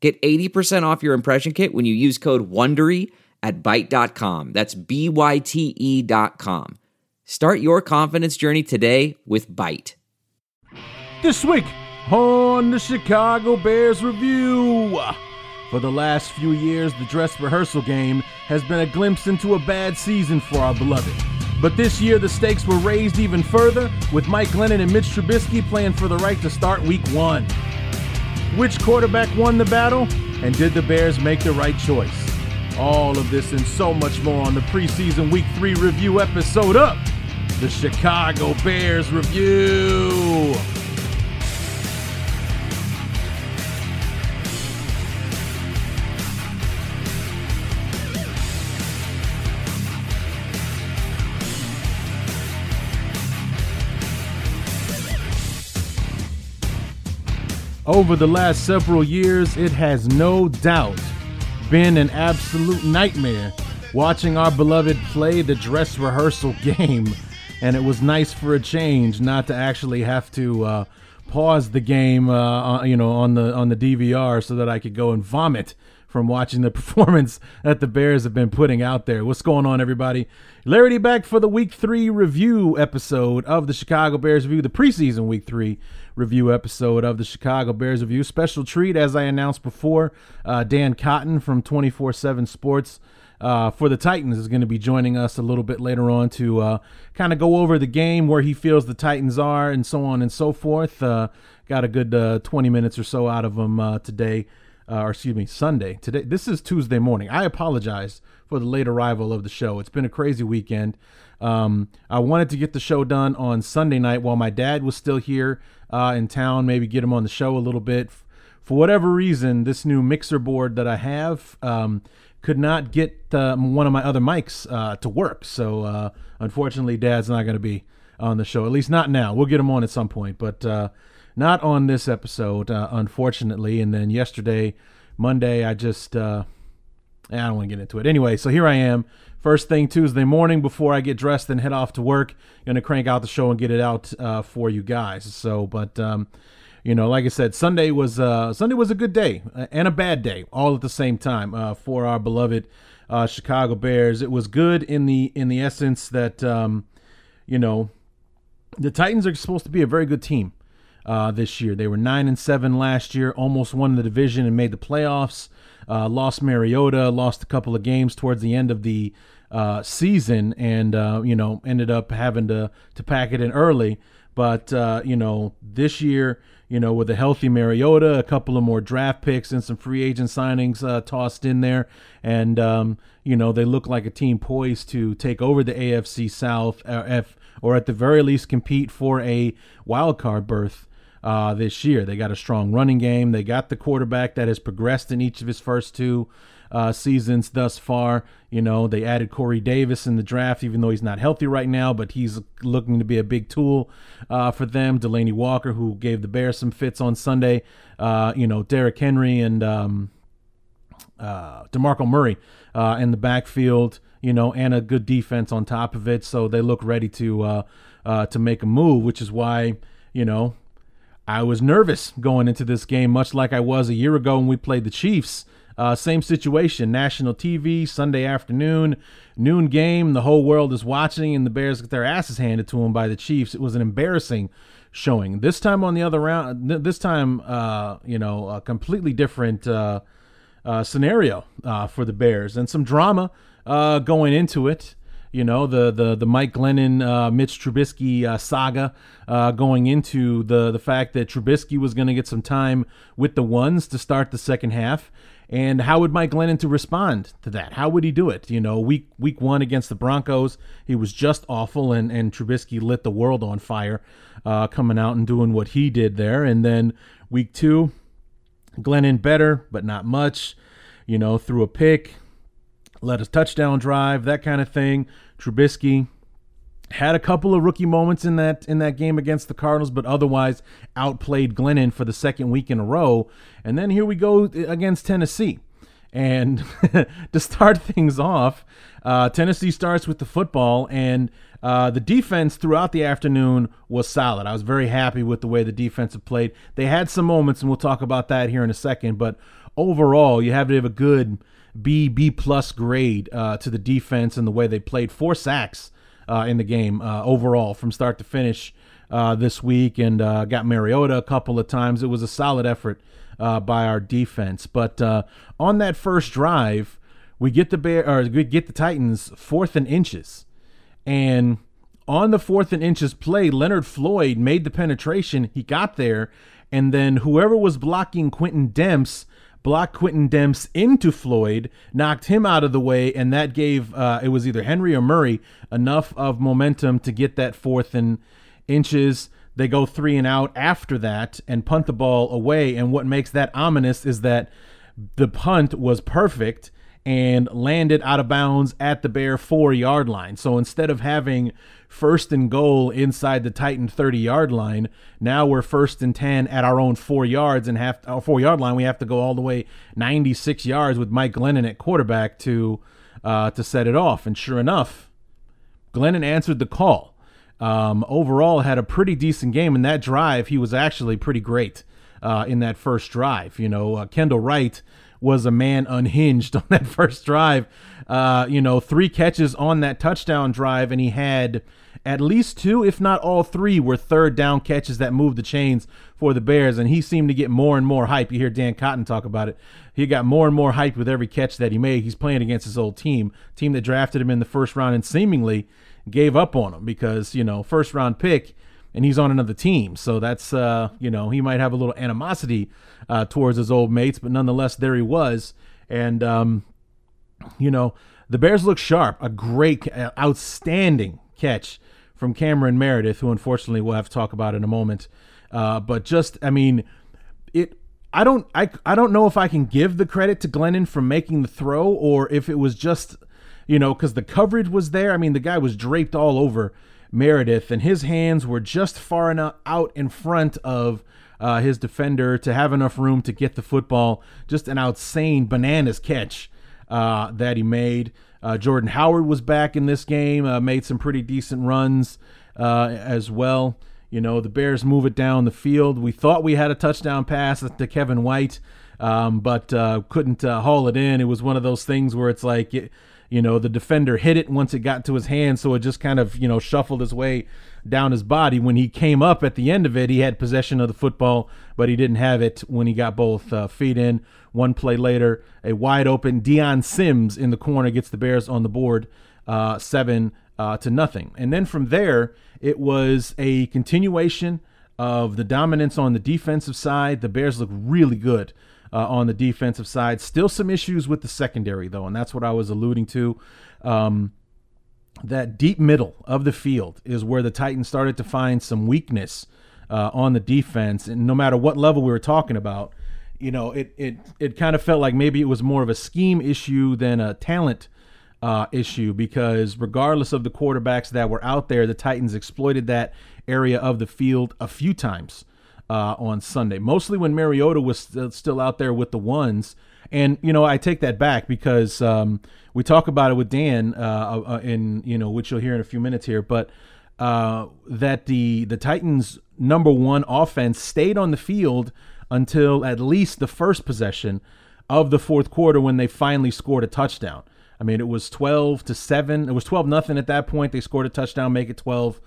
Get 80% off your impression kit when you use code WONDERY at Byte.com. That's B-Y-T-E dot com. Start your confidence journey today with Byte. This week on the Chicago Bears Review. For the last few years, the dress rehearsal game has been a glimpse into a bad season for our beloved. But this year, the stakes were raised even further with Mike Glennon and Mitch Trubisky playing for the right to start week one. Which quarterback won the battle? And did the Bears make the right choice? All of this and so much more on the preseason week three review episode of the Chicago Bears Review. Over the last several years, it has no doubt been an absolute nightmare watching our beloved play the dress rehearsal game. And it was nice for a change not to actually have to uh, pause the game, uh, you know, on the on the DVR so that I could go and vomit from watching the performance that the Bears have been putting out there. What's going on, everybody? Larry back for the Week Three review episode of the Chicago Bears review, the preseason Week Three review episode of the Chicago Bears review. Special treat, as I announced before, uh, Dan Cotton from 24 7 Sports. Uh, for the Titans is going to be joining us a little bit later on to uh, kind of go over the game, where he feels the Titans are, and so on and so forth. Uh, got a good uh, 20 minutes or so out of him uh, today, uh, or excuse me, Sunday. Today, this is Tuesday morning. I apologize for the late arrival of the show. It's been a crazy weekend. Um, I wanted to get the show done on Sunday night while my dad was still here uh, in town, maybe get him on the show a little bit. For whatever reason, this new mixer board that I have um, could not get uh, one of my other mics uh, to work. So uh, unfortunately, Dad's not going to be on the show, at least not now. We'll get him on at some point, but uh, not on this episode, uh, unfortunately. And then yesterday, Monday, I just. I don't want to get into it. Anyway, so here I am First thing Tuesday morning before I get dressed and head off to work, gonna crank out the show and get it out uh, for you guys. So, but um, you know, like I said, Sunday was uh, Sunday was a good day and a bad day all at the same time uh, for our beloved uh, Chicago Bears. It was good in the in the essence that um, you know the Titans are supposed to be a very good team uh, this year. They were nine and seven last year, almost won the division and made the playoffs. Uh, lost Mariota, lost a couple of games towards the end of the uh, season, and uh, you know ended up having to to pack it in early. But uh, you know this year, you know with a healthy Mariota, a couple of more draft picks, and some free agent signings uh, tossed in there, and um, you know they look like a team poised to take over the AFC South, uh, or at the very least compete for a wild card berth uh, this year. They got a strong running game. They got the quarterback that has progressed in each of his first two uh, seasons thus far. You know, they added Corey Davis in the draft, even though he's not healthy right now, but he's looking to be a big tool uh, for them. Delanie Walker, who gave the Bears some fits on Sunday. Uh, you know, Derrick Henry and um, uh, DeMarco Murray uh, in the backfield. You know, and a good defense on top of it, so they look ready to uh, to make a move, which is why you know I was nervous going into this game, much like I was a year ago when we played the Chiefs. Uh, same situation, national TV, Sunday afternoon, noon game. The whole world is watching, and the Bears get their asses handed to them by the Chiefs. It was an embarrassing showing. This time on the other round, this time, uh, you know, a completely different uh, uh scenario uh, for the Bears and some drama uh, going into it. You know the the the Mike Glennon, uh, Mitch Trubisky uh, saga uh, going into the the fact that Trubisky was going to get some time with the ones to start the second half, and how would Mike Glennon to respond to that? How would he do it? You know, week week one against the Broncos, he was just awful, and and Trubisky lit the world on fire, uh, coming out and doing what he did there, and then week two, Glennon better, but not much you know, threw a pick, led a touchdown drive, that kind of thing. Trubisky had a couple of rookie moments in that in that game against the Cardinals, but otherwise outplayed Glennon for the second week in a row. And then here we go against Tennessee. And to start things off, uh, Tennessee starts with the football, and uh, the defense throughout the afternoon was solid. I was very happy with the way the defense have played. They had some moments, and we'll talk about that here in a second. But overall, you have to have a good B B plus grade uh, to the defense and the way they played. Four sacks uh, in the game uh, overall from start to finish uh, this week, and uh, got Mariota a couple of times. It was a solid effort uh, by our defense. But on that first drive, we get the bear or we get the Titans fourth and inches, and on the fourth and inches play, Leonard Floyd made the penetration. He got there, and then whoever was blocking Quintin Demps blocked Quintin Demps into Floyd, knocked him out of the way, and that gave uh, it was either Henry or Murray enough of momentum to get that fourth and inches. They go three and out after that and punt the ball away. And what makes that ominous is that the punt was perfect and landed out of bounds at the Bear four yard line. So instead of having first and goal inside the Titan 30 yard line, now we're first and 10 at our own four yards and have our four yard line. We have to go all the way 96 yards with Mike Glennon at quarterback to uh, to set it off. And sure enough, Glennon answered the call. Um, overall, had a pretty decent game in that drive. He was actually pretty great uh, in that first drive. You know, uh, Kendall Wright was a man unhinged on that first drive. Uh, you know, three catches on that touchdown drive, and he had at least two, if not all three, were third down catches that moved the chains for the Bears. And he seemed to get more and more hype. You hear Dan Cotton talk about it. He got more and more hype with every catch that he made. He's playing against his old team, team that drafted him in the first round and seemingly gave up on him because, you know, first round pick and he's on another team. So that's uh, you know, he might have a little animosity uh, towards his old mates, but nonetheless, there he was. And um, you know, the Bears look sharp. A great, uh, outstanding catch from Cameron Meredith, who unfortunately we'll have to talk about in a moment. Uh, but just, I mean, it. I don't, I, I don't know if I can give the credit to Glennon for making the throw, or if it was just, you know, because the coverage was there. I mean, the guy was draped all over Meredith, and his hands were just far enough out in front of uh, his defender to have enough room to get the football. Just an insane bananas catch uh, that he made. Uh, Jordan Howard was back in this game, uh, made some pretty decent runs uh, as well. You know, the Bears move it down the field. We thought we had a touchdown pass to Kevin White, um, but uh, couldn't haul it in. It was one of those things where it's like, it, you know, the defender hit it once it got to his hand, so it just kind of, you know, shuffled his way down his body. When he came up at the end of it, he had possession of the football, but he didn't have it when he got both uh, feet in. One play later, a wide open Dion Sims in the corner gets the Bears on the board, uh, seven uh, to nothing. And then from there, it was a continuation of the dominance on the defensive side. The Bears look really good. Uh, on the defensive side. Still some issues with the secondary, though, and that's what I was alluding to. Um, that deep middle of the field is where the Titans started to find some weakness uh, on the defense. And no matter what level we were talking about, you know, it it it kind of felt like maybe it was more of a scheme issue than a talent uh, issue because regardless of the quarterbacks that were out there, the Titans exploited that area of the field a few times uh, on Sunday. Mostly when Mariota was st- still out there with the ones. And you know, I take that back because um, we talk about it with Dan uh, uh, in you know, which you'll hear in a few minutes here. But uh, that the the Titans' number one offense stayed on the field until at least the first possession of the fourth quarter when they finally scored a touchdown. I mean, it was 12 to 7. It was 12 nothing at that point. They scored a touchdown, make it 12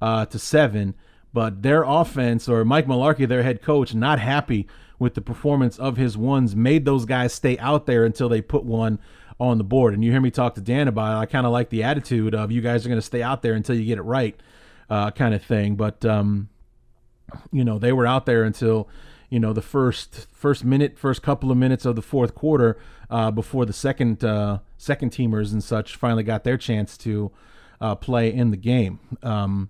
uh, to 7. But their offense, or Mike Mularkey, their head coach, not happy with the performance of his ones, made those guys stay out there until they put one on the board. And you hear me talk to Dan about it. I kind of like the attitude of you guys are going to stay out there until you get it right, uh, kind of thing. But um, you know, they were out there until you know the first first minute, first couple of minutes of the fourth quarter uh, before the second uh, second teamers and such finally got their chance to uh, play in the game. Um,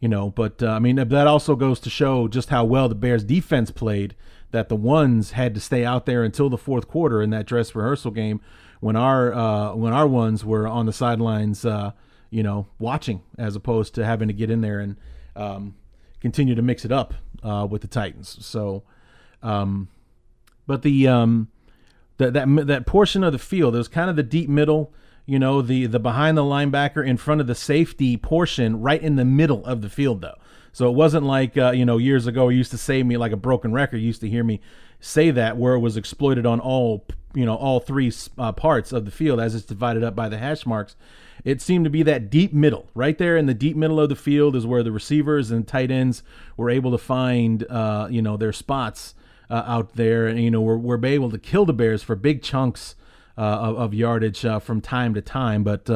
you know, but uh, I mean that also goes to show just how well the Bears defense played that the ones had to stay out there until the fourth quarter in that dress rehearsal game when our uh, when our ones were on the sidelines, uh, you know, watching as opposed to having to get in there and um, continue to mix it up uh, with the Titans. So, um, but the um, that that that portion of the field, it was kind of the deep middle. You know, the the behind the linebacker in front of the safety portion, right in the middle of the field, though. So it wasn't like uh, you know years ago. You used to say me like a broken record. You used to hear me say that where it was exploited on all you know all three uh, parts of the field as it's divided up by the hash marks. It seemed to be that deep middle, right there in the deep middle of the field, is where the receivers and tight ends were able to find uh, you know their spots uh, out there, and you know we're, we're able to kill the Bears for big chunks of, of, yardage uh, from time to time, but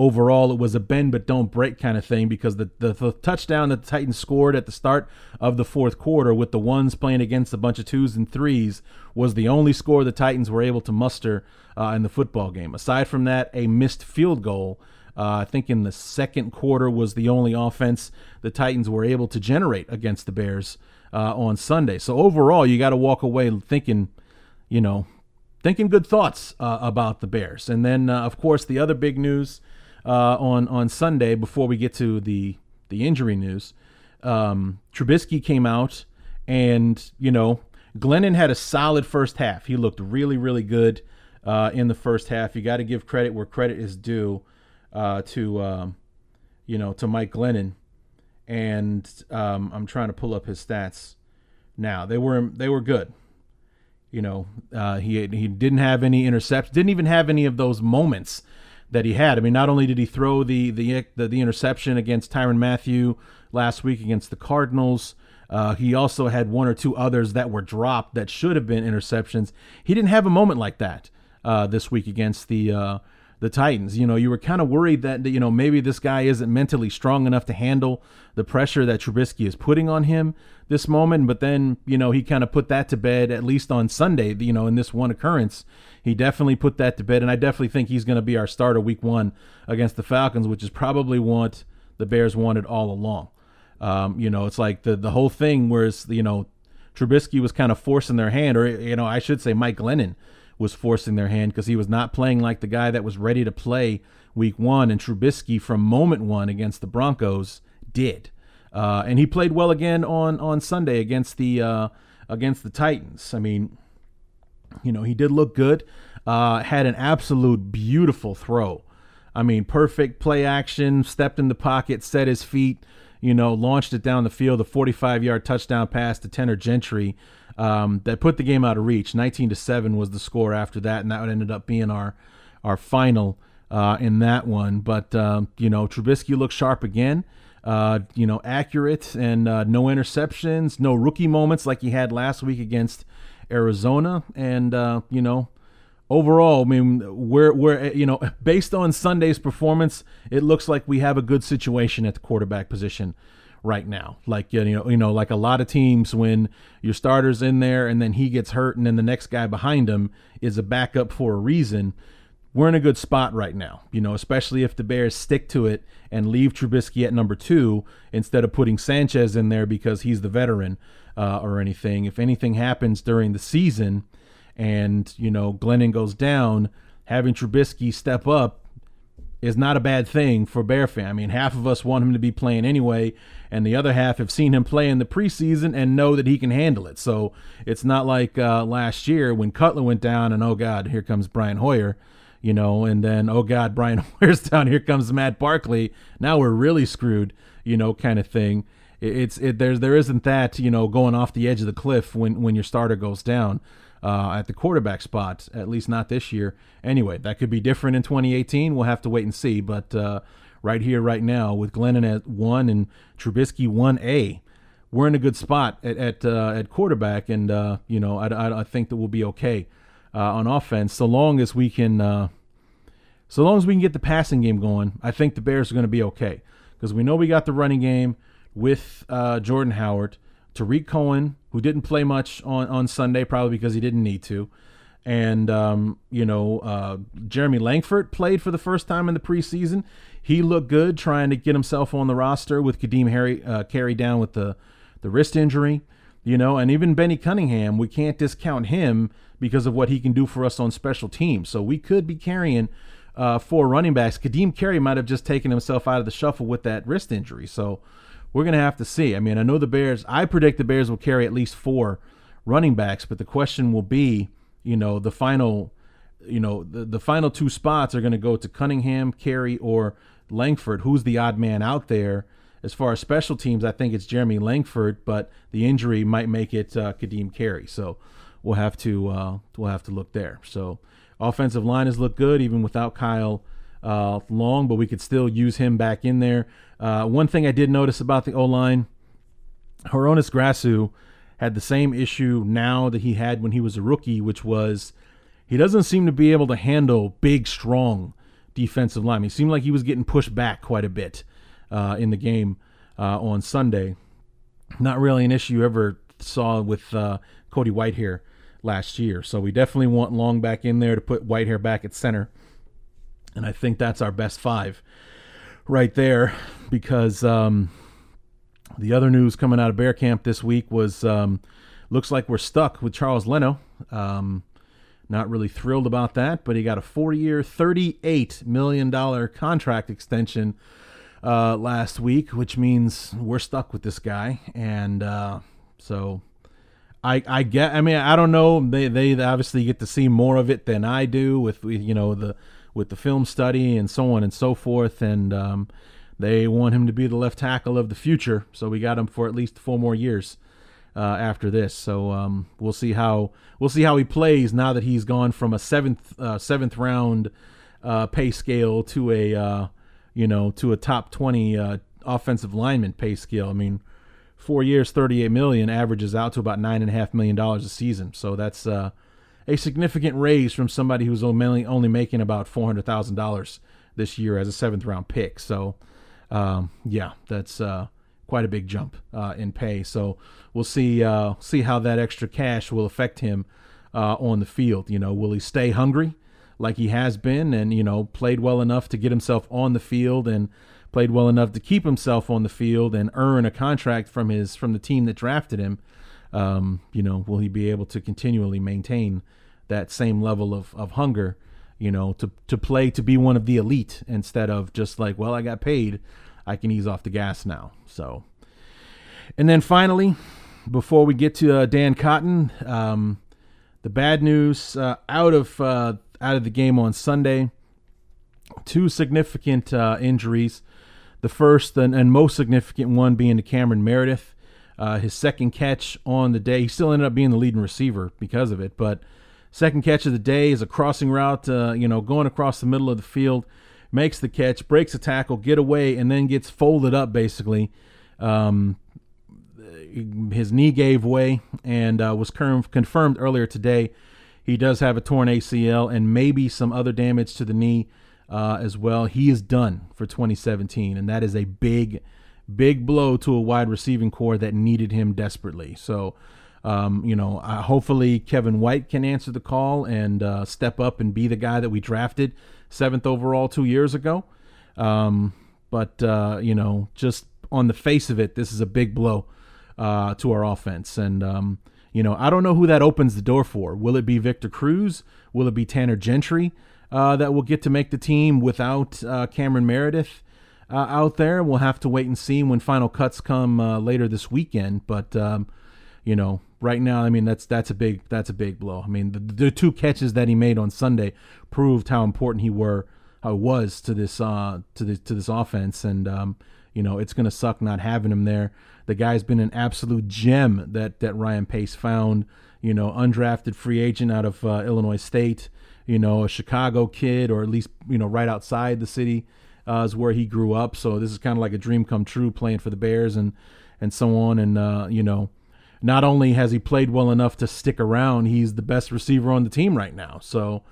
overall it was a bend but don't break kind of thing because the, the, the, touchdown that the Titans scored at the start of the fourth quarter with the ones playing against a bunch of twos and threes was the only score the Titans were able to muster uh, in the football game. Aside from that, a missed field goal. Uh, I think in the second quarter was the only offense the Titans were able to generate against the Bears uh, on Sunday. So overall, you got to walk away thinking, you know, thinking good thoughts uh, about the Bears. And then, uh, of course, the other big news uh, on on Sunday before we get to the the injury news. Um, Trubisky came out, and you know Glennon had a solid first half. He looked really really good uh, in the first half. You got to give credit where credit is due uh, to um, you know to Mike Glennon, and um, I'm trying to pull up his stats now. They were they were good. You know, uh, he he didn't have any interceptions, didn't even have any of those moments that he had. I mean, not only did he throw the the the, the interception against Tyrann Mathieu last week against the Cardinals, uh, he also had one or two others that were dropped that should have been interceptions. He didn't have a moment like that uh, this week against the uh, the Titans. You know, you were kind of worried that you know maybe this guy isn't mentally strong enough to handle the pressure that Trubisky is putting on him this moment. But then you know he kind of put that to bed at least on Sunday. You know, in this one occurrence, he definitely put that to bed, and I definitely think he's going to be our starter week one against the Falcons, which is probably what the Bears wanted all along. Um, you know, it's like the the whole thing whereas you know Trubisky was kind of forcing their hand, or you know, I should say Mike Glennon was forcing their hand because he was not playing like the guy that was ready to play week one, and Trubisky from moment one against the Broncos did. Uh, and he played well again on on Sunday against the uh, against the Titans. I mean, you know, he did look good. Uh, had an absolute beautiful throw. I mean, perfect play action. Stepped in the pocket, set his feet. You know, launched it down the field. A 45 yard touchdown pass to Tanner Gentry um, that put the game out of reach. 19 to seven was the score after that, and that ended up being our our final uh, in that one. But um, you know, Trubisky looked sharp again. Uh, you know, accurate and uh, no interceptions, no rookie moments like he had last week against Arizona, and uh, you know. Overall, I mean, we're we're you know based on Sunday's performance, it looks like we have a good situation at the quarterback position right now. Like you know, you know, like a lot of teams when your starter's in there and then he gets hurt and then the next guy behind him is a backup for a reason. We're in a good spot right now, you know, especially if the Bears stick to it and leave Trubisky at number two instead of putting Sanchez in there because he's the veteran uh, or anything. If anything happens during the season and, you know, Glennon goes down, having Trubisky step up is not a bad thing for Bear fan. I mean, half of us want him to be playing anyway, and the other half have seen him play in the preseason and know that he can handle it. So it's not like uh, last year when Cutler went down and oh God, here comes Brian Hoyer, you know, and then oh God, Brian Hoyer's down, here comes Matt Barkley. Now we're really screwed, you know, kind of thing. It's it there's there isn't that you know going off the edge of the cliff when when your starter goes down uh, at the quarterback spot, at least not this year. Anyway, that could be different in 2018. We'll have to wait and see. But uh, right here, right now, with Glennon at one and Trubisky 1A, we're in a good spot at at, uh, at quarterback, and uh, you know I, I, think that we'll be okay uh, on offense so long as we can uh, so long as we can get the passing game going. I think the Bears are going to be okay because we know we got the running game with Jordan Howard. Tarik Cohen, who didn't play much on, on Sunday, probably because he didn't need to. And, um, you know, uh, Jeremy Langford played for the first time in the preseason. He looked good trying to get himself on the roster with Kadeem Harry uh, carry down with the, the wrist injury. you know, and even Benny Cunningham, we can't discount him because of what he can do for us on special teams. So we could be carrying uh, four running backs. Kadeem Carey might have just taken himself out of the shuffle with that wrist injury. So we're going to have to see. I mean, I know the Bears, I predict the Bears will carry at least four running backs, but the question will be, you know, the final, you know, the, the final two spots are going to go to Cunningham, Carey, or Langford. Who's the odd man out there? As far as special teams, I think it's Jeremy Langford, but the injury might make it uh, Kadeem Carey. So we'll have to uh, we'll have to look there. So offensive line has looked good even without Kyle uh, Long, but we could still use him back in there. Uh, one thing I did notice about the O line, Hroniss Grasu had the same issue now that he had when he was a rookie, which was he doesn't seem to be able to handle big, strong defensive line. He seemed like he was getting pushed back quite a bit uh, in the game uh, on Sunday. Not really an issue ever saw with uh, Cody Whitehair last year. So we definitely want Long back in there to put Whitehair back at center. And I think that's our best five right there because um, the other news coming out of Bear Camp this week was um, looks like we're stuck with Charles Leno. Um, not really thrilled about that, but he got a four year, $38 million contract extension uh, last week, which means we're stuck with this guy. And uh, so I, I get, I mean, I don't know. They, they obviously get to see more of it than I do with, you know, the, with the film study and so on and so forth. And, um, they want him to be the left tackle of the future, so we got him for at least four more years uh, after this. So um, we'll see how we'll see how he plays now that he's gone from a seventh uh, seventh round uh, pay scale to a uh, you know to a top twenty uh, offensive lineman pay scale. I mean, four years, thirty eight million averages out to about nine and a half million dollars a season. So that's uh, a significant raise from somebody who's only only making about four hundred thousand dollars this year as a seventh round pick. So um, yeah, that's uh, quite a big jump uh, in pay. So we'll see uh, see how that extra cash will affect him uh, on the field. You know, will he stay hungry like he has been, and you know, played well enough to get himself on the field and played well enough to keep himself on the field and earn a contract from his from the team that drafted him. Um, you know, will he be able to continually maintain that same level of, of hunger? you know, to to play to be one of the elite instead of just like, well, I got paid, I can ease off the gas now. So, and then finally, before we get to uh, Dan Cotton, um, the bad news uh, out of uh, out of the game on Sunday, two significant uh, injuries. The first and, and, most significant one being to Cameron Meredith. Uh, his second catch on the day, he still ended up being the leading receiver because of it, but Second catch of the day is a crossing route, uh, you know, going across the middle of the field, makes the catch, breaks a tackle, get away, and then gets folded up basically. Um, his knee gave way and uh, was confirmed earlier today. He does have a torn ACL and maybe some other damage to the knee uh, as well. He is done for 2017, and that is a big, big blow to a wide receiving core that needed him desperately. So, um, you know, uh, hopefully Kevin White can answer the call and uh, step up and be the guy that we drafted seventh overall two years ago. Um, but uh, you know, just on the face of it, this is a big blow uh, to our offense, and um, you know, I don't know who that opens the door for. Will it be Victor Cruz? Will it be Tanner Gentry uh, that will get to make the team without uh, Cameron Meredith? out there, we'll have to wait and see when final cuts come later this weekend. But um, you know, right now, I mean that's that's a big that's a big blow. I mean the, the two catches that he made on Sunday proved how important he were how was to this uh to this to this offense, and um, you know it's gonna suck not having him there. The guy's been an absolute gem that that Ryan Pace found. You know, undrafted free agent out of uh, Illinois State. You know, a Chicago kid, or at least you know right outside the city uh, is where he grew up. So this is kind of like a dream come true playing for the Bears and and so on. And uh, you know, not only has he played well enough to stick around, he's the best receiver on the team right now. So,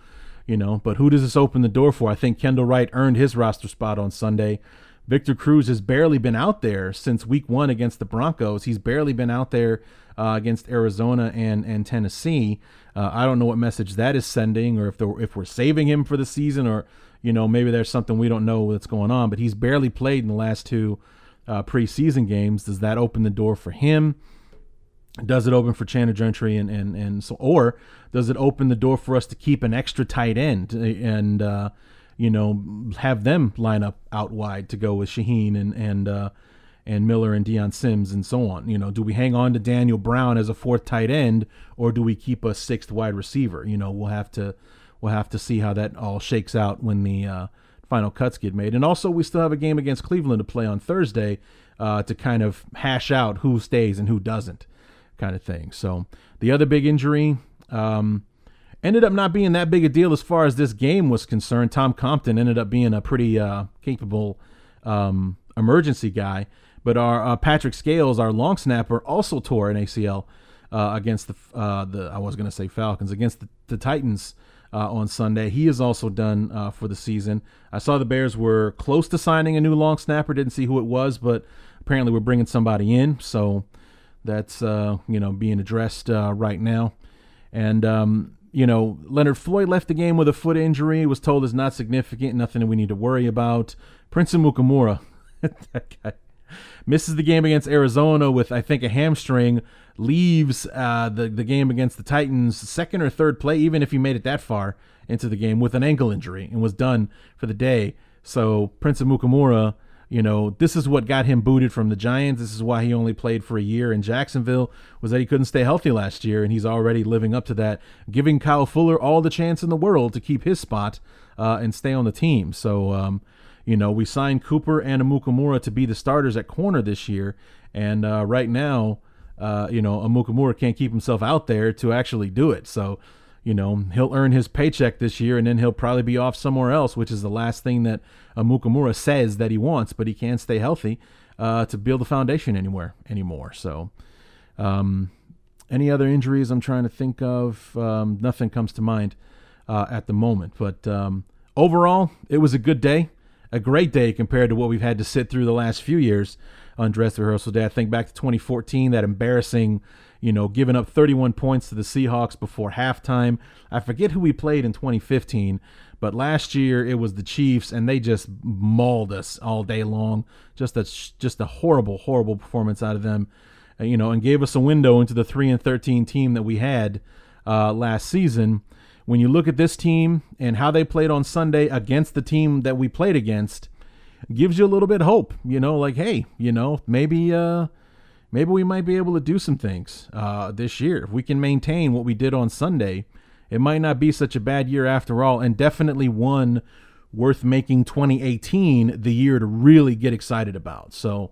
you know, but who does this open the door for? I think Kendall Wright earned his roster spot on Sunday. Victor Cruz has barely been out there since week one against the Broncos. He's barely been out there uh, against Arizona and, and Tennessee. Uh, I don't know what message that is sending or if, if we're saving him for the season or, you know, maybe there's something we don't know what's going on, but he's barely played in the last two uh, preseason games. Does that open the door for him? Does it open for Tanner Gentry and, and, and so, or does it open the door for us to keep an extra tight end and, uh, you know, have them line up out wide to go with Shaheen and, and, uh, and Miller and Dion Sims and so on. You know, do we hang on to Daniel Brown as a fourth tight end or do we keep a sixth wide receiver? You know, we'll have to we'll have to see how that all shakes out when the uh, final cuts get made. And also, we still have a game against Cleveland to play on Thursday uh, to kind of hash out who stays and who doesn't, kind of thing. So the other big injury. Um, ended up not being that big a deal as far as this game was concerned. Tom Compton ended up being a pretty uh, capable um, emergency guy. But our uh, Patrick Scales, our long snapper, also tore an ACL uh, against the uh, the I was going to say Falcons against the, the Titans uh, on Sunday. He is also done uh, for the season. I saw the Bears were close to signing a new long snapper. Didn't see who it was, but apparently we're bringing somebody in. So that's uh, you know being addressed right now. And um, you know Leonard Floyd left the game with a foot injury. Was told is not significant, nothing we need to worry about. Prince Amukamara, that guy misses the game against Arizona with I think a hamstring, leaves uh, the the game against the Titans second or third play, even if he made it that far into the game with an ankle injury and was done for the day. So Prince Amukamara, you know, this is what got him booted from the Giants. This is why he only played for a year in Jacksonville was that he couldn't stay healthy last year, and he's already living up to that, giving Kyle Fuller all the chance in the world to keep his spot uh, and stay on the team. So. Um, you know, we signed Cooper and Amukamara to be the starters at corner this year, and uh, right now, uh, you know, Amukamara can't keep himself out there to actually do it. So, you know, he'll earn his paycheck this year, and then he'll probably be off somewhere else, which is the last thing that Amukamara says that he wants. But he can't stay healthy uh, to build a foundation anywhere anymore. So, um, any other injuries I'm trying to think of? Um, nothing comes to mind uh, at the moment. But um, overall, it was a good day a great day compared to what we've had to sit through the last few years on dress rehearsal day. I think back to 2014, that embarrassing, you know, giving up 31 points to the Seahawks before halftime. I forget who we played in 2015, but last year it was the Chiefs, and they just mauled us all day long. Just a just a horrible, horrible performance out of them, uh, you know, and gave us a window into the three and 13 team that we had uh, last season when you look at this team and how they played on Sunday against the team that we played against, gives you a little bit hope. You know, like hey, you know, maybe uh, maybe we might be able to do some things uh, this year if we can maintain what we did on Sunday. It might not be such a bad year after all, and definitely one worth making 2018 the year to really get excited about. So,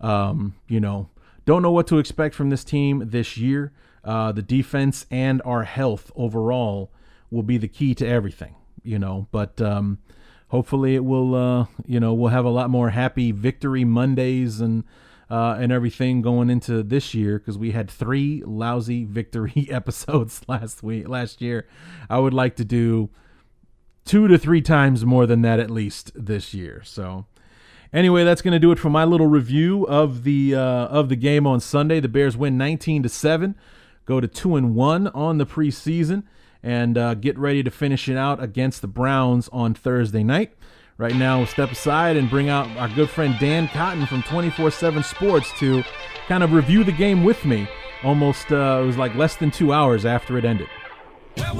um, you know, don't know what to expect from this team this year. Uh, the defense and our health overall will be the key to everything, you know. But um, hopefully, it will, uh, you know, we'll have a lot more happy victory Mondays and uh, and everything going into this year because we had three lousy victory episodes last week, last year. I would like to do two to three times more than that at least this year. So. Anyway, that's going to do it for my little review of the uh, of the game on Sunday. The Bears win 19 to seven, go to two and one on the preseason and uh, get ready to finish it out against the Browns on Thursday night. Right now, we'll step aside and bring out our good friend Dan Cotton from 24 7 Sports to kind of review the game with me. Almost, uh, it was like less than two hours after it ended. Well,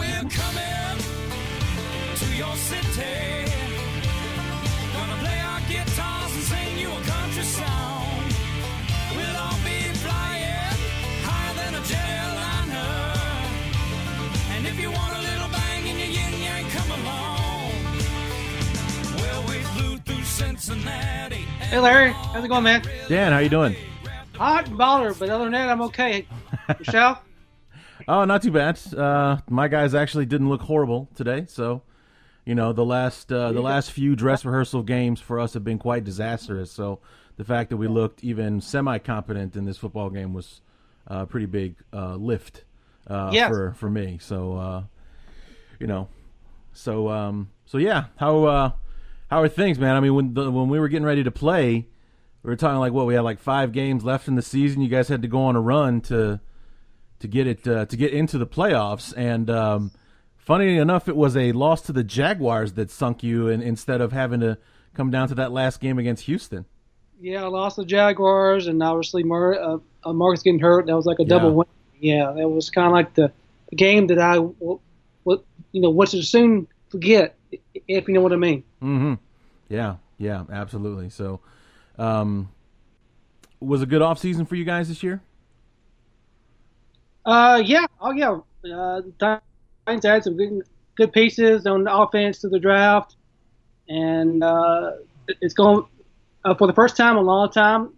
Cincinnati. Hey Larry, how's it going, man? Dan, how you doing? Hot and bothered, but other than that, I'm okay. Michelle? oh, not too bad. Uh, my guys actually didn't look horrible today, so you know the last uh, the last few dress rehearsal games for us have been quite disastrous. So the fact that we looked even semi competent in this football game was a pretty big uh, lift uh, yes. for for me. So uh, you know, so um, so yeah, how uh, how are things, man? I mean, when the, when we were getting ready to play, we were talking like what we had like five games left in the season. You guys had to go on a run to to get it uh, to get into the playoffs, and um, funny enough, it was a loss to the Jaguars that sunk you, and instead of having to come down to that last game against Houston. Yeah, I lost the Jaguars, and obviously Mar- uh, uh, Marcus getting hurt. That was like a double win. Yeah, that was kind of like the, the game that I, w- w- you know, to soon forget, if you know what I mean. Mm-hmm. Yeah, yeah, absolutely. So, um, was a good off season for you guys this year? Uh, yeah, oh yeah. Uh, Titans had some good, good pieces on the offense to the draft, and uh, it's going uh, for the first time in a long time.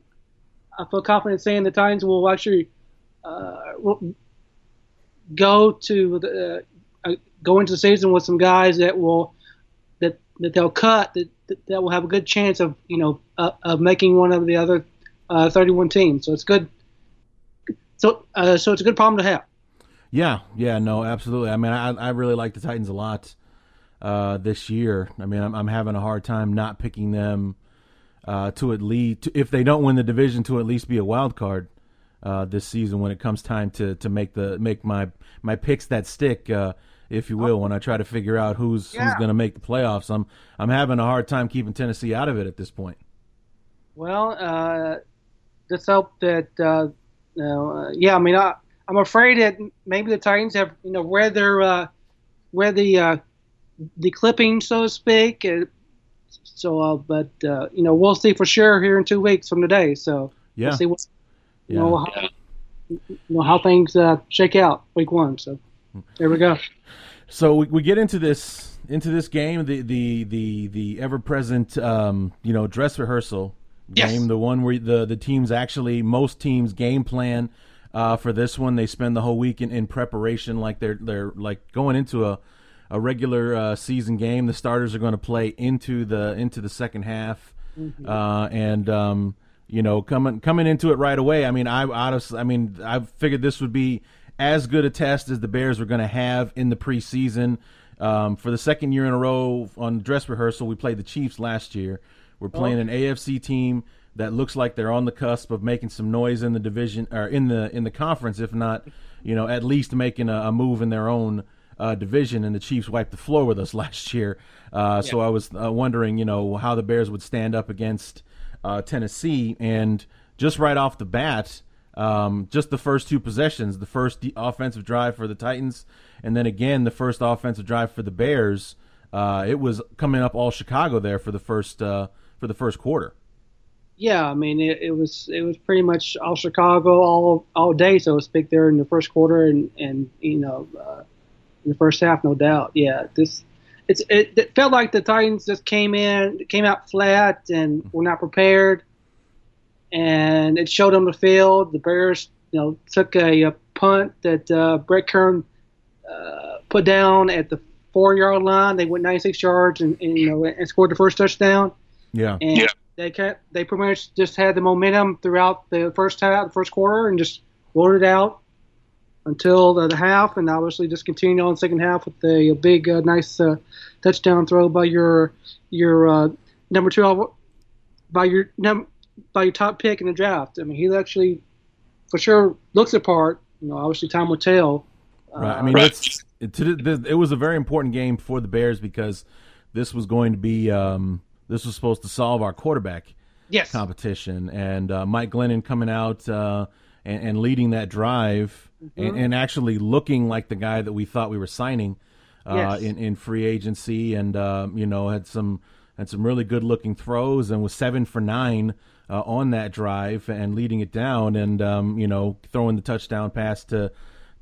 I feel confident saying the Titans will actually uh, will go to the uh, go into the season with some guys that will that they'll cut that that, will have a good chance of you know uh, of making one of the other uh, 31 teams. So it's good. So uh, so it's a good problem to have. Yeah, yeah, no, absolutely. I mean, I I really like the Titans a lot uh, this year. I mean, I'm, I'm having a hard time not picking them uh, to at least to, if they don't win the division to at least be a wild card uh, this season when it comes time to, to make the make my my picks that stick, if you will. When I try to figure out who's who's going to make the playoffs, I'm I'm having a hard time keeping Tennessee out of it at this point. Well, uh, let's hope that. Uh, uh, yeah, I mean, I, I'm afraid that maybe the Titans have, you know, where their uh, where the uh, the clipping, so to speak. Uh, so, uh, but uh, you know, we'll see for sure here in two weeks from today. So Yeah, we'll see what you yeah. know, how, you know how things uh, shake out week one. So there we go. So we, we get into this into this game, the the the the ever present um, you know dress rehearsal Yes. game, the one where the the teams actually most teams game plan uh, for this one. They spend the whole week in, in preparation, like they're they're like going into a a regular uh, season game. The starters are going to play into the into the second half, uh, and um, you know coming coming into it right away. I mean, I honestly, I mean, I figured this would be as good a test as the Bears were going to have in the preseason. Um, for the second year in a row on dress rehearsal, we played the Chiefs last year. We're playing an AFC team that looks like they're on the cusp of making some noise in the division or in the in the conference, if not, you know, at least making a, a move in their own uh, division. And the Chiefs wiped the floor with us last year. Uh, So I was uh, wondering, you know, how the Bears would stand up against uh, Tennessee. And just right off the bat, um, just the first two possessions, the first de- offensive drive for the Titans, and then again the first offensive drive for the Bears. Uh, it was coming up all Chicago there for the first uh, for the first quarter. Yeah, I mean, it, it was it was pretty much all Chicago all all day, so to speak, there in the first quarter and and you know uh, in the first half, no doubt. Yeah, this it's it, it felt like the Titans just came in, came out flat, and were not prepared, and it showed on the field. The Bears, you know, took a, a punt that uh, Brett Kern uh, put down at the four yard line. They went 96 yards and, and you know and scored the first touchdown Yeah, and they kept, they pretty much just had the momentum throughout the first half, the first quarter, and just rolled it out until the, the half, and obviously just continued on the second half with a, a big, uh, nice uh, touchdown throw by your your uh, number two by your num- by your top pick in the draft. I mean, he actually for sure looks the part. You know, obviously time will tell. right. I mean, it's it, to the, the, it was a very important game for the Bears because this was going to be um, this was supposed to solve our quarterback Yes. competition, and uh, Mike Glennon coming out uh, and, and leading that drive, and, and actually looking like the guy that we thought we were signing uh, Yes. in in free agency, and uh, you know had some had some really good looking throws, and was seven for nine. Uh, on that drive and leading it down, and um, you know throwing the touchdown pass to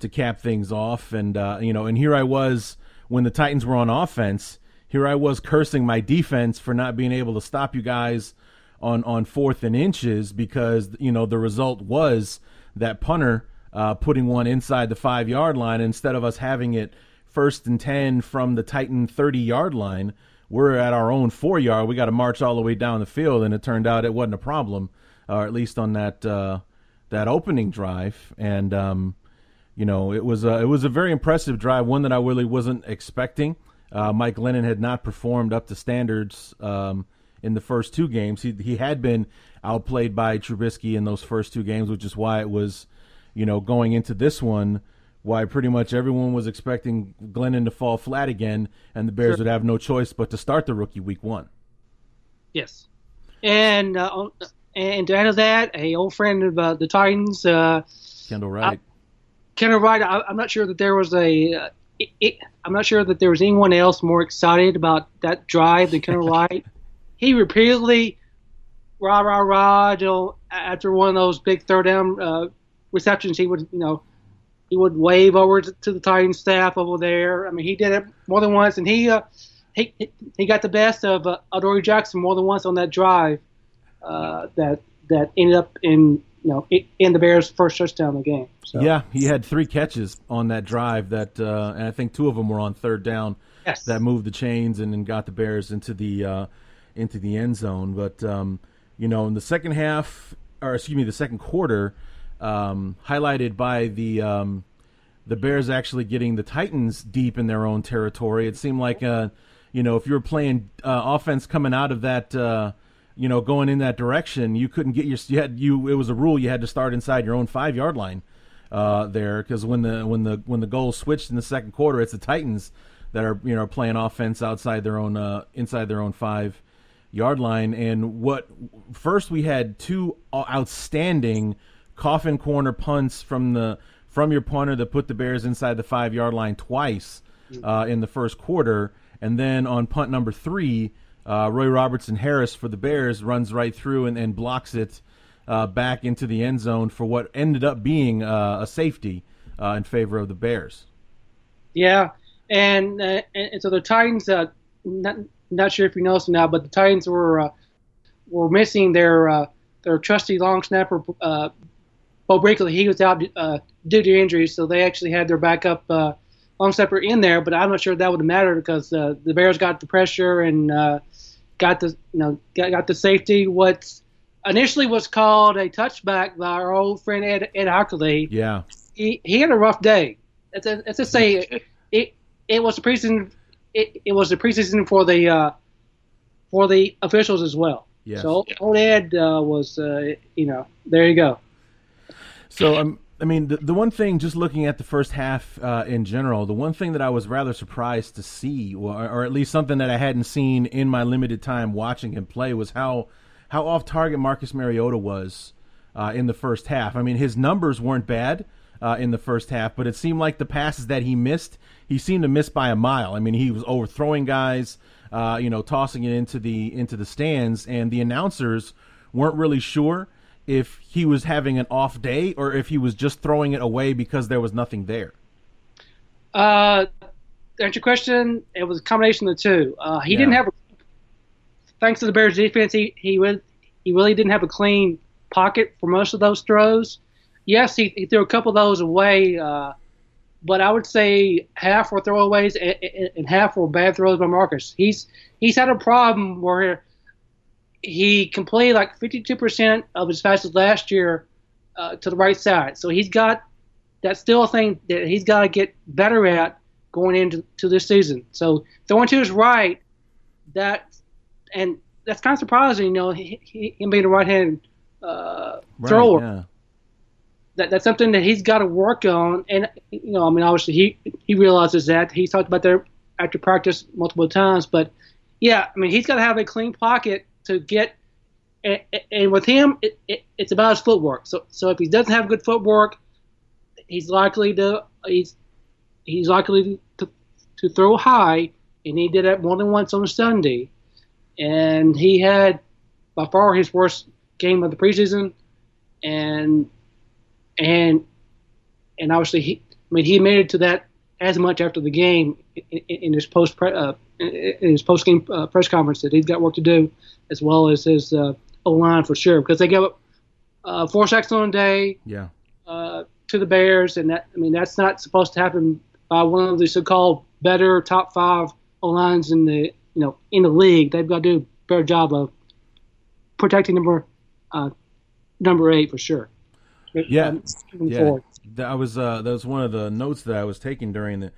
to cap things off, and uh, you know, and here I was when the Titans were on offense. Here I was cursing my defense for not being able to stop you guys on on fourth and inches because you know the result was that punter uh, putting one inside the five yard line instead of us having it first and ten from the Titan thirty yard line. We're at our own four yard. We got to march all the way down the field, and it turned out it wasn't a problem, or at least on that uh, that opening drive. And um, you know, it was a, it was a very impressive drive, one that I really wasn't expecting. Uh, Mike Glennon had not performed up to standards um, in the first two games. He he had been outplayed by Trubisky in those first two games, which is why it was, you know, going into this one, why pretty much everyone was expecting Glennon to fall flat again, and the Bears Sure. would have no choice but to start the rookie week one. Yes, and uh, and to add to that, a old friend of uh, the Titans, uh, Kendall Wright. Kendall Wright. I, I'm not sure that there was a. Uh, it, it, I'm not sure that there was anyone else more excited about that drive than Kendall Wright. He repeatedly, rah rah rah, you know, after one of those big third down uh, receptions, he would, you know, he would wave over to, the Titans staff over there. I mean, he did it more than once, and he uh, he he got the best of uh, Adoree Jackson more than once on that drive uh, that that ended up in you know in the Bears' first touchdown of the game. So. Yeah, he had three catches on that drive that, uh, and I think two of them were on third down. Yes. That moved the chains and, and got the Bears into the uh, into the end zone. But um, you know, in the second half, or excuse me, the second quarter, um, highlighted by the um, the Bears actually getting the Titans deep in their own territory. It seemed like, uh, you know, if you were playing uh, offense coming out of that, uh, you know, going in that direction, you couldn't get your you had you. It was a rule you had to start inside your own five yard line uh, there because when the when the when the goal switched in the second quarter, it's the Titans that are you know playing offense outside their own uh, inside their own five yard line. And what first we had two outstanding coffin corner punts from the from your punter that put the Bears inside the five yard line twice uh, in the first quarter, and then on punt number three, uh, Roy Robertson Harris for the Bears runs right through and, and blocks it uh, back into the end zone for what ended up being uh, a safety uh, in favor of the Bears. Yeah, and uh, and, so the Titans, not not sure if you know this now, but the Titans were were missing their their trusty long snapper Beau Brinkley, he was out uh, due to injury, so they actually had their backup uh, long snapper in there. But I'm not sure that would have mattered because uh, the Bears got the pressure and uh, got the you know got, got the safety. What initially was called a touchback by our old friend Ed Ed Hochuli. Yeah, he he had a rough day. Let's, let's just say it, it it was the preseason. It, it was the preseason for the uh, for the officials as well. Yes. So old Ed uh, was uh, you know there you go. So um, I mean, the, the one thing, just looking at the first half uh, in general, the one thing that I was rather surprised to see, or, or, at least something that I hadn't seen in my limited time watching him play, was how how off target Marcus Mariota was uh, in the first half. I mean, his numbers weren't bad uh, in the first half, but it seemed like the passes that he missed, he seemed to miss by a mile. I mean, he was overthrowing guys, uh, you know, tossing it into the into the stands, and the announcers weren't really sure if he was having an off day or if he was just throwing it away because there was nothing there. Uh, to answer your question, it was a combination of the two. Uh, he yeah. didn't have, a, thanks to the Bears defense, he he really, he really didn't have a clean pocket for most of those throws. Yes, he, he threw a couple of those away, uh, but I would say half were throwaways and, and half were bad throws by Marcus. He's he's had a problem where he completed like 52% of his passes last year uh, to the right side. So he's got that's still a thing that he's got to get better at going into to this season. So throwing to his right, that and that's kind of surprising, you know, he, he, him being a right-handed uh, right, thrower. Yeah. That, that's something that he's got to work on, and you know, I mean, obviously he he realizes that. He's talked about that after practice multiple times, but yeah, I mean, he's got to have a clean pocket to get. And, and with him, it, it, it's about his footwork. So, so if he doesn't have good footwork, he's likely to he's he's likely to, to throw high, and he did that more than once on Sunday. And he had by far his worst game of the preseason, and and and obviously he, I mean, he admitted to that as much after the game in, in his post uh, in his post game uh, press conference that he's got work to do as well as his uh, O line for sure because they gave up uh, four sacks on a day. Yeah. Uh, to the Bears, and that I mean that's not supposed to happen by one of the so-called better top five O lines in the you know in the league. They've got to do a better job of protecting number uh, number eight for sure. Yeah, um, yeah. That was uh, that was one of the notes that I was taking during the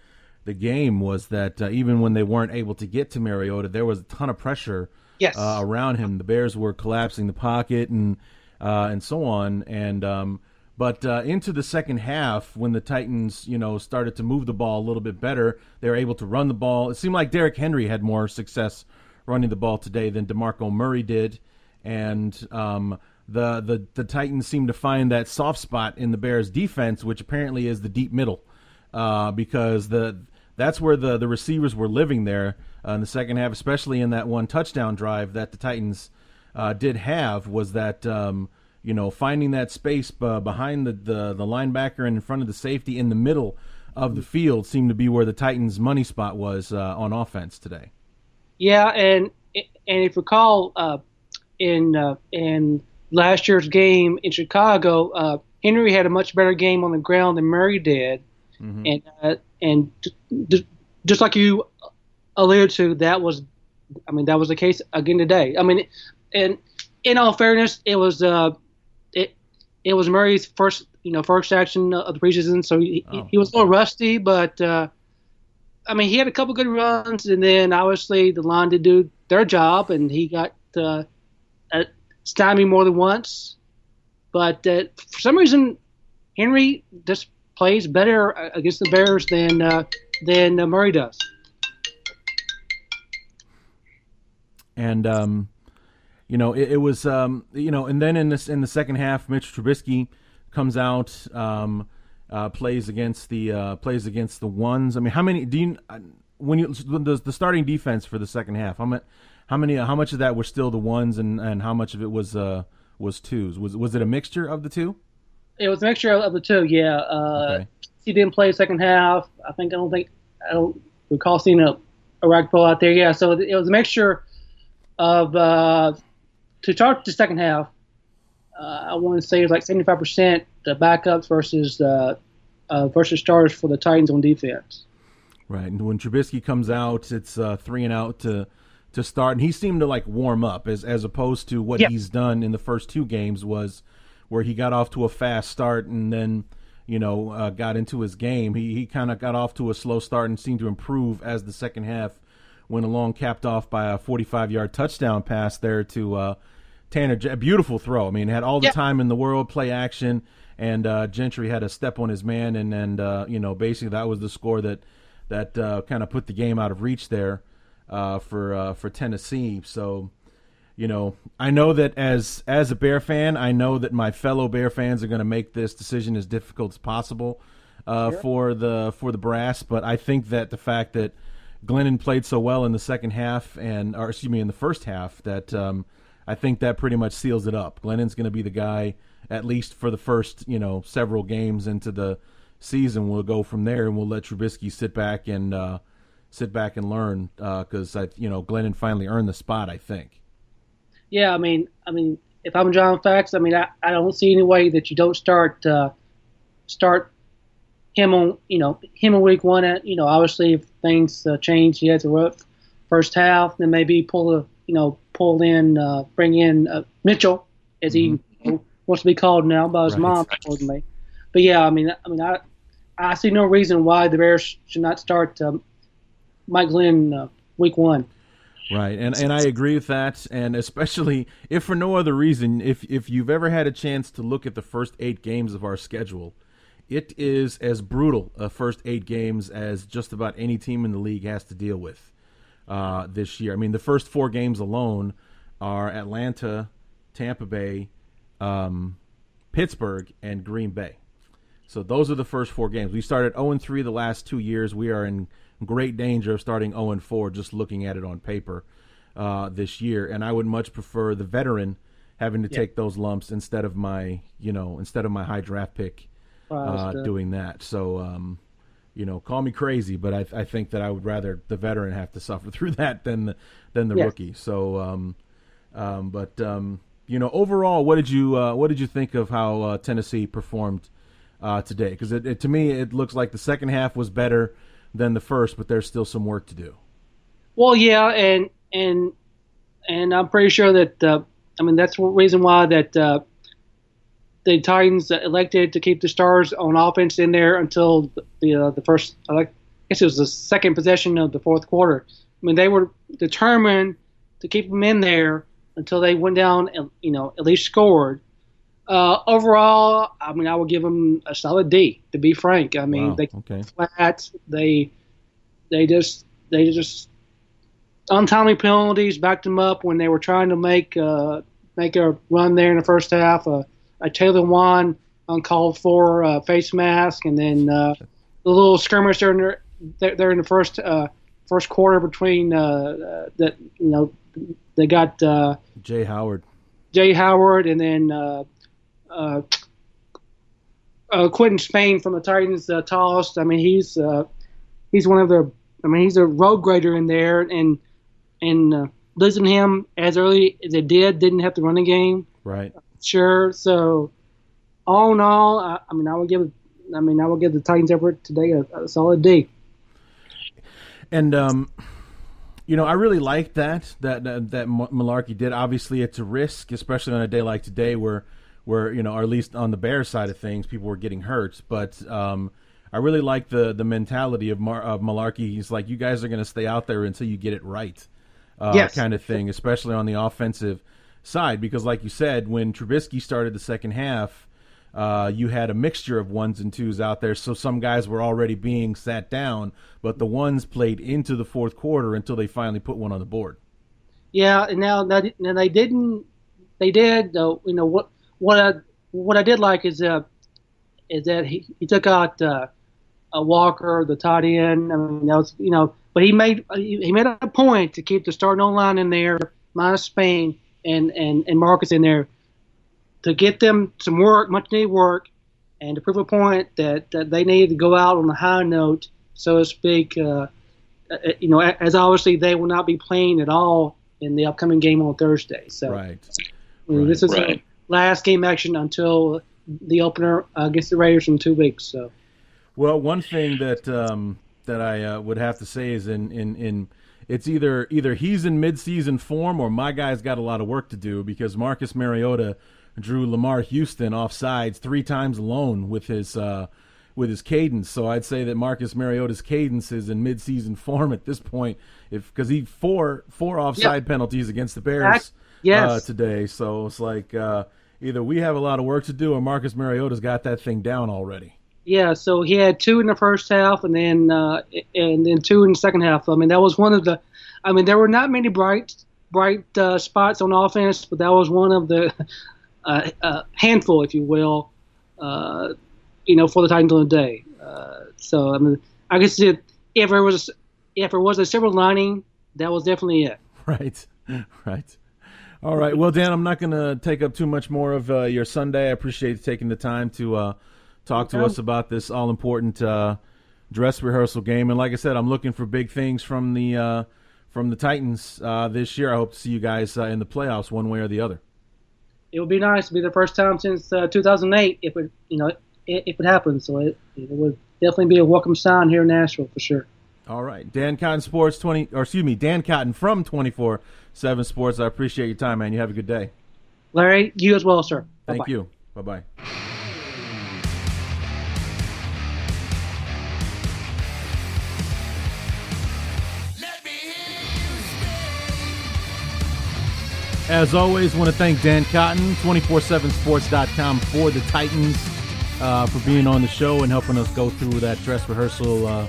the game was that uh, even when they weren't able to get to Mariota, there was a ton of pressure yes. uh, around him. The Bears were collapsing the pocket and uh, and so on. And um, but uh, into the second half, when the Titans, you know, started to move the ball a little bit better, they were able to run the ball. It seemed like Derrick Henry had more success running the ball today than Demarco Murray did, and um, the the the Titans seem to find that soft spot in the Bears defense, which apparently is the deep middle, uh, because the that's where the the receivers were living there uh, in the second half, especially in that one touchdown drive that the Titans uh, did have was that. Um, you know, finding that space uh, behind the, the, the linebacker and in front of the safety in the middle of the field seemed to be where the Titans' money spot was uh, on offense today. Yeah, and and if you recall, uh, in in last year's game in Chicago, uh, Henry had a much better game on the ground than Murray did, mm-hmm. and uh, and just like you alluded to, that was, I mean, that was the case again today. I mean, and in all fairness, it was uh, it it was Murray's first you know first action of the preseason, so he, oh. he was a little rusty, but uh, I mean, he had a couple good runs, and then obviously the line did do their job, and he got uh, stymied more than once. But uh, for some reason, Henry just plays better against the Bears than uh, than uh, Murray does. And um, you know, it, it was um, you know, and then in this in the second half, Mitch Trubisky comes out. Um, uh, plays against the uh, plays against the ones. I mean, how many do you when you the, the starting defense for the second half? How many how many how much of that were still the ones and, and how much of it was uh, was twos? Was was it a mixture of the two? It was a mixture of the two. Yeah. Uh, okay. He didn't play second half. I think I don't think I don't recall seeing a a rag pull out there. Yeah. So it was a mixture of uh, to start the second half. Uh, I want to say it's like 75% the backups versus uh, uh, versus starters for the Titans on defense. Right, and when Trubisky comes out, it's uh, three and out to to start, and he seemed to like warm up as as opposed to what yeah. he's done in the first two games was where he got off to a fast start and then you know uh, got into his game. He he kind of got off to a slow start and seemed to improve as the second half went along, capped off by a 45 yard touchdown pass there to uh, Tanner, a beautiful throw. I mean, had all the yeah. time in the world, play action, and uh, Gentry had a step on his man, and and uh, you know basically that was the score that that uh, kind of put the game out of reach there uh, for uh, for Tennessee. So, you know, I know that as as a Bear fan, I know that my fellow Bear fans are going to make this decision as difficult as possible uh, sure. for the for the brass, but I think that the fact that Glennon played so well in the second half, and or excuse me, in the first half, that um, I think that pretty much seals it up. Glennon's going to be the guy, at least for the first, you know, several games into the season. We'll go from there, and we'll let Trubisky sit back and uh, sit back and learn because uh, I, you know, Glennon finally earned the spot. I think. Yeah, I mean, I mean, if I'm John Fox, I mean, I, I don't see any way that you don't start uh, start him on, you know, him in week one. At, you know, obviously if things uh, change, he has a rough first half, then maybe pull a, you know, pull in, uh, bring in uh, Mitchell, as he mm-hmm. wants to be called now by his right. mom, told me. But yeah, I mean, I mean, I I see no reason why the Bears should not start um, Mike Glenn uh, week one. Right, and and I agree with that, and especially if for no other reason, if if you've ever had a chance to look at the first eight games of our schedule, it is as brutal a first eight games as just about any team in the league has to deal with uh, this year. I mean, the first four games alone are Atlanta, Tampa Bay, um, Pittsburgh, and Green Bay. So those are the first four games. We started 0 3 the last two years. We are in great danger of starting 0 4 just looking at it on paper uh, this year. And I would much prefer the veteran having to yeah. take those lumps instead of my, you know, instead of my high draft pick uh, doing that. So, um, you know, call me crazy, but I, I think that I would rather the veteran have to suffer through that than the, than the yes. rookie. So, um, um, but um, you know, overall, what did you uh, what did you think of how uh, Tennessee performed uh, today? Because it, it, to me, it looks like the second half was better than the first, but there's still some work to do. Well, yeah, and and and I'm pretty sure that uh, I mean that's the reason why that uh, the Titans elected to keep the Stars on offense in there until the uh, the first, I guess it was the second possession of the fourth quarter. I mean, they were determined to keep them in there until they went down and you know at least scored. Uh, overall, I mean, I would give them a solid D. To be frank, I mean, wow. they okay. flat. They they just they just untimely penalties backed them up when they were trying to make uh, make a run there in the first half. Uh, a Taylor Lewan uncalled for uh, face mask, and then uh, the little skirmish there in the, there in the first uh, first quarter between uh, uh, that you know they got uh, Jaye Howard, Jaye Howard, and then uh, uh, uh, Quinton Spain from the Titans uh, tossed. I mean, he's uh, he's one of the. I mean, he's a road grader in there, and and uh, losing him as early as it did didn't have to run the game. right? Sure. So, all in all, I, I mean, I would give. I mean, I would give the Titans effort today a, a solid D. And um, you know, I really like that that that, that Mularkey did. Obviously, it's a risk, especially on a day like today, where where you know, or at least on the Bears side of things, people were getting hurt. But um, I really like the the mentality of, Mar- of Mularkey. He's like, you guys are going to stay out there until you get it right, uh, Yes. kind of thing, especially on the offensive side, because like you said, when Trubisky started the second half. Uh, you had a mixture of ones and twos out there, so some guys were already being sat down, but the ones played into the fourth quarter until they finally put one on the board. Yeah, and now now, now they didn't. They did. Uh, you know what? What I what I did like is uh is that he, he took out uh, a Walker, the tight end. I mean, that was you know, but he made he, he made a point to keep the starting line in there, minus Spain and and and Marcus in there, to get them some work, much needed work, and to prove a point that, that they needed to go out on a high note, so to speak. Uh, uh, you know, as obviously they will not be playing at all in the upcoming game on Thursday. So Right. I mean, this is Right. Last game action until the opener against the Raiders in two weeks. So Well, one thing that um, that I uh, would have to say is in, in, in it's either either he's in midseason form or my guy's got a lot of work to do because Marcus Mariota drew Lamarr Houston off sides three times alone with his uh, with his cadence. So I'd say that Marcus Mariota's cadence is in midseason form at this point, if because he four four offside penalties against the Bears yes. uh, today. So it's like uh, either we have a lot of work to do or Marcus Mariota's got that thing down already. yeah, so he had two in the first half and then uh, and then two in the second half. I mean, that was one of the. I mean, there were not many bright bright uh, spots on offense, but that was one of the uh, uh, handful, if you will, uh, you know, for the Titans on the day. Uh, so I mean, I guess if if there was if there was a silver lining, that was definitely it. Right, right. All right. Well, Dan, I'm not going to take up too much more of uh, your Sunday. I appreciate you taking the time to uh, talk to us about this all important uh, dress rehearsal game. And like I said, I'm looking for big things from the uh, from the Titans uh, this year. I hope to see you guys uh, in the playoffs, one way or the other. it would be nice to be the first time since uh, 2008 if it you know if, if it happens. So it, it would definitely be a welcome sign here in Nashville for sure. All right, Dan Cotton Sports twenty, or excuse me, Dan Cotton from twenty four seven Sports. I appreciate your time, man. You have a good day. Larry, you as well, sir. Thank Bye-bye. you. Bye bye. As always, want to thank Dan Cotton, 247sports.com for the Titans, uh, for being on the show and helping us go through that dress rehearsal uh,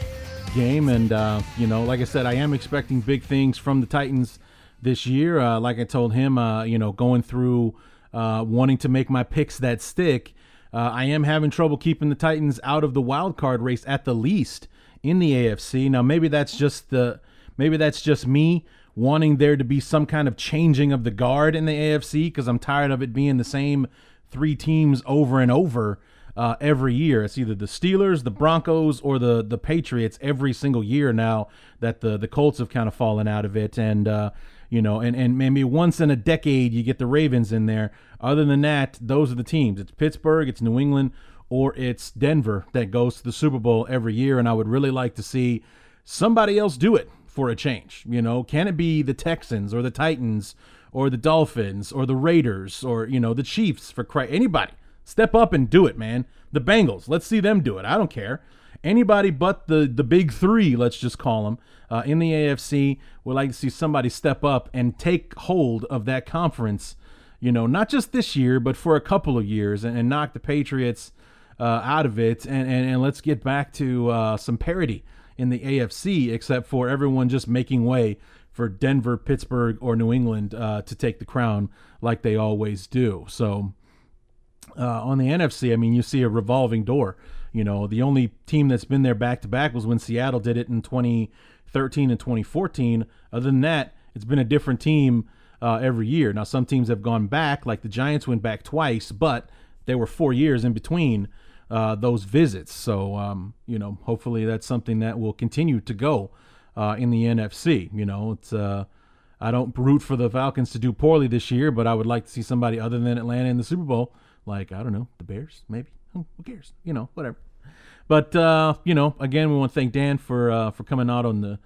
game. And, uh, you know, like I said, I am expecting big things from the Titans this year. Uh, like I told him, uh, you know, going through uh, wanting to make my picks that stick, uh, I am having trouble keeping the Titans out of the wild card race at the least in the AFC. Now, maybe that's just the maybe that's just me wanting there to be some kind of changing of the guard in the AFC because I'm tired of it being the same three teams over and over uh, every year. It's either the Steelers, the Broncos, or the the Patriots every single year now that the the Colts have kind of fallen out of it, and uh, you know, and and maybe once in a decade you get the Ravens in there. Other than that, those are the teams. It's Pittsburgh, it's New England, or it's Denver that goes to the Super Bowl every year, and I would really like to see somebody else do it for a change. You know, can it be the Texans or the Titans or the Dolphins or the Raiders or you know the Chiefs for cry anybody step up and do it, man. The Bengals, let's see them do it. I don't care. Anybody but the the big three, let's just call them uh, in the AFC, we'd like to see somebody step up and take hold of that conference. You know, not just this year, but for a couple of years, and, and knock the Patriots uh, out of it, and, and and let's get back to uh, some parity in the AFC, except for everyone just making way for Denver, Pittsburgh, or New England uh, to take the crown like they always do. So uh, on the NFC, I mean, you see a revolving door. You know, the only team that's been there back to back was when Seattle did it in 2013 and 2014. Other than that, it's been a different team uh, every year. Now, some teams have gone back, like the Giants went back twice, but there were four years in between uh, those visits. So, um, you know, hopefully that's something that will continue to go uh, in the NFC. You know, it's uh, I don't root for the Falcons to do poorly this year, but I would like to see somebody other than Atlanta in the Super Bowl, like I don't know, the Bears, maybe. Who cares? You know, whatever. But uh, you know, again, we want to thank Dan for uh, for coming out on the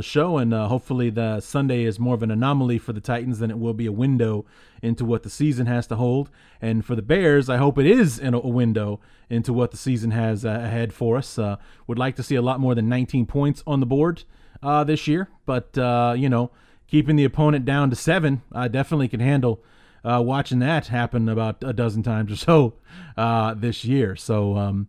show, and uh, hopefully the Sunday is more of an anomaly for the Titans than it will be a window into what the season has to hold. And for the Bears, I hope it is a, window into what the season has uh, ahead for us. Uh, would like to see a lot more than 19 points on the board uh, this year, but you know, keeping the opponent down to seven, I definitely can handle. Watching that happen about a dozen times or so this year. So, um,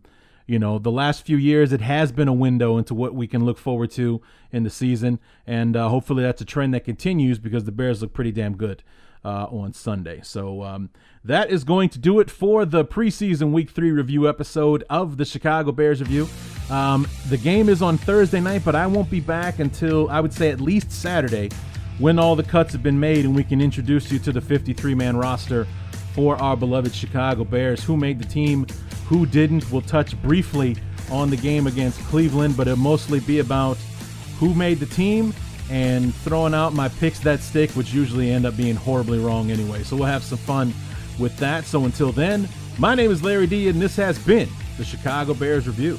you know, the last few years, it has been a window into what we can look forward to in the season. And uh, hopefully that's a trend that continues because the Bears look pretty damn good uh, on Sunday. So um, that is going to do it for the preseason week three review episode of the Chicago Bears Review. Um, the game is on Thursday night, but I won't be back until I would say at least Saturday when all the cuts have been made and we can introduce you to the 53 man roster for our beloved Chicago Bears. Who made the team? Who didn't? We'll touch briefly on the game against Cleveland, but it'll mostly be about who made the team and throwing out my picks that stick, which usually end up being horribly wrong anyway. So we'll have some fun with that. So until then, my name is Larry D, and this has been the Chicago Bears Review.